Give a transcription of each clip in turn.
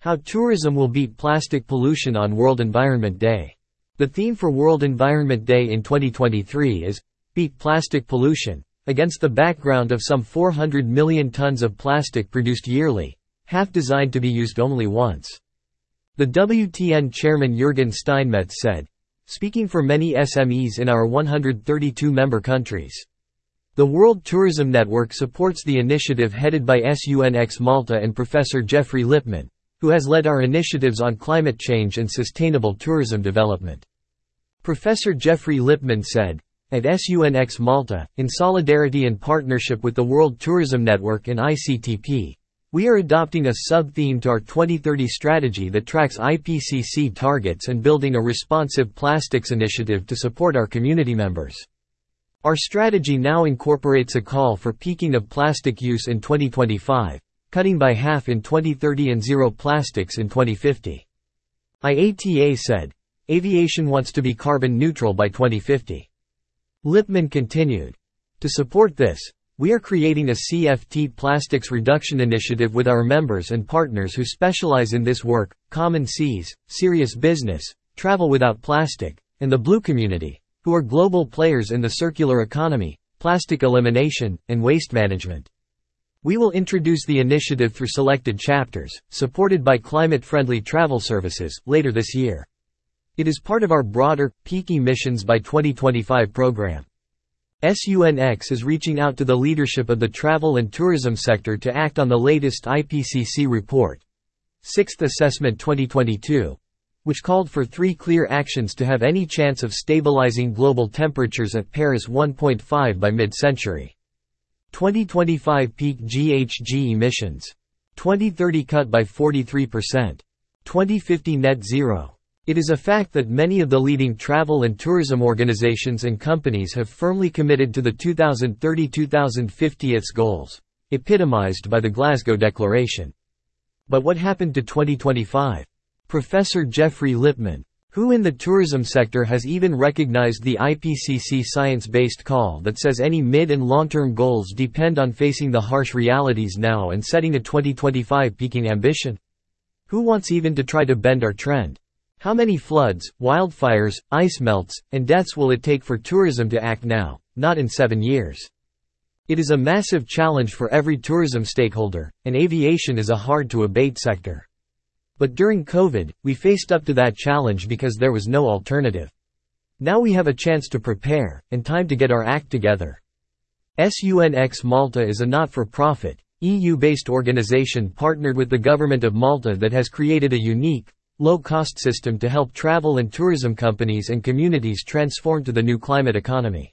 How tourism will beat plastic pollution on World Environment Day. The theme for World Environment Day in 2023 is Beat Plastic Pollution, against the background of some 400 million tons of plastic produced yearly, half designed to be used only once. The WTN chairman Jürgen Steinmetz said, speaking for many SMEs in our 132 member countries. The World Tourism Network supports the initiative headed by SUNX Malta and Professor Geoffrey Lipman, who has led our initiatives on climate change and sustainable tourism development. Professor Geoffrey Lipman said, at SUNX Malta, in solidarity and partnership with the World Tourism Network and ICTP, we are adopting a sub-theme to our 2030 strategy that tracks IPCC targets and building a responsive plastics initiative to support our community members. Our strategy now incorporates a call for peaking of plastic use in 2025, cutting by half in 2030 and zero plastics in 2050. IATA said, aviation wants to be carbon neutral by 2050. Lipman continued, to support this, we are creating a CFT plastics reduction initiative with our members and partners who specialize in this work, Common Seas, Serious Business, Travel Without Plastic, and the Blue Community, who are global players in the circular economy, plastic elimination, and waste management. We will introduce the initiative through selected chapters, supported by climate-friendly travel services, later this year. It is part of our broader, Peak Emissions by 2025 program. SUNX is reaching out to the leadership of the travel and tourism sector to act on the latest IPCC report, 6th Assessment 2022, which called for three clear actions to have any chance of stabilizing global temperatures at Paris 1.5 by mid-century. 2025 peak GHG emissions. 2030 cut by 43%. 2050 net zero. It is a fact that many of the leading travel and tourism organizations and companies have firmly committed to the 2030-2050 goals, epitomized by the Glasgow Declaration. But what happened to 2025? Professor Geoffrey Lipman, who in the tourism sector has even recognized the IPCC science-based call that says any mid and long-term goals depend on facing the harsh realities now and setting a 2025 peaking ambition? Who wants even to try to bend our trend? How many floods, wildfires, ice melts, and deaths will it take for tourism to act now, not in seven years? It is a massive challenge for every tourism stakeholder, and aviation is a hard-to-abate sector. But during COVID, we faced up to that challenge because there was no alternative. Now we have a chance to prepare, and time to get our act together. SUNX Malta is a not-for-profit, EU-based organization partnered with the government of Malta that has created a unique, low-cost system to help travel and tourism companies and communities transform to the new climate economy.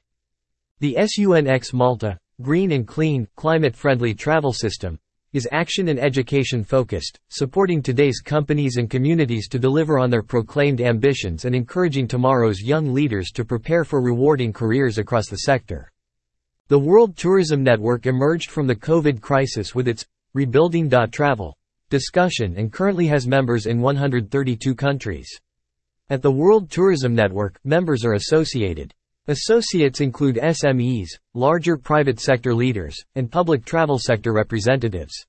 The SUNX Malta, Green and Clean, Climate-Friendly Travel System, is action and education focused, supporting today's companies and communities to deliver on their proclaimed ambitions and encouraging tomorrow's young leaders to prepare for rewarding careers across the sector. The World Tourism Network emerged from the COVID crisis with its Rebuilding Travel discussion and currently has members in 132 countries. At the World Tourism Network, members are associated. Associates include SMEs, larger private sector leaders, and public travel sector representatives.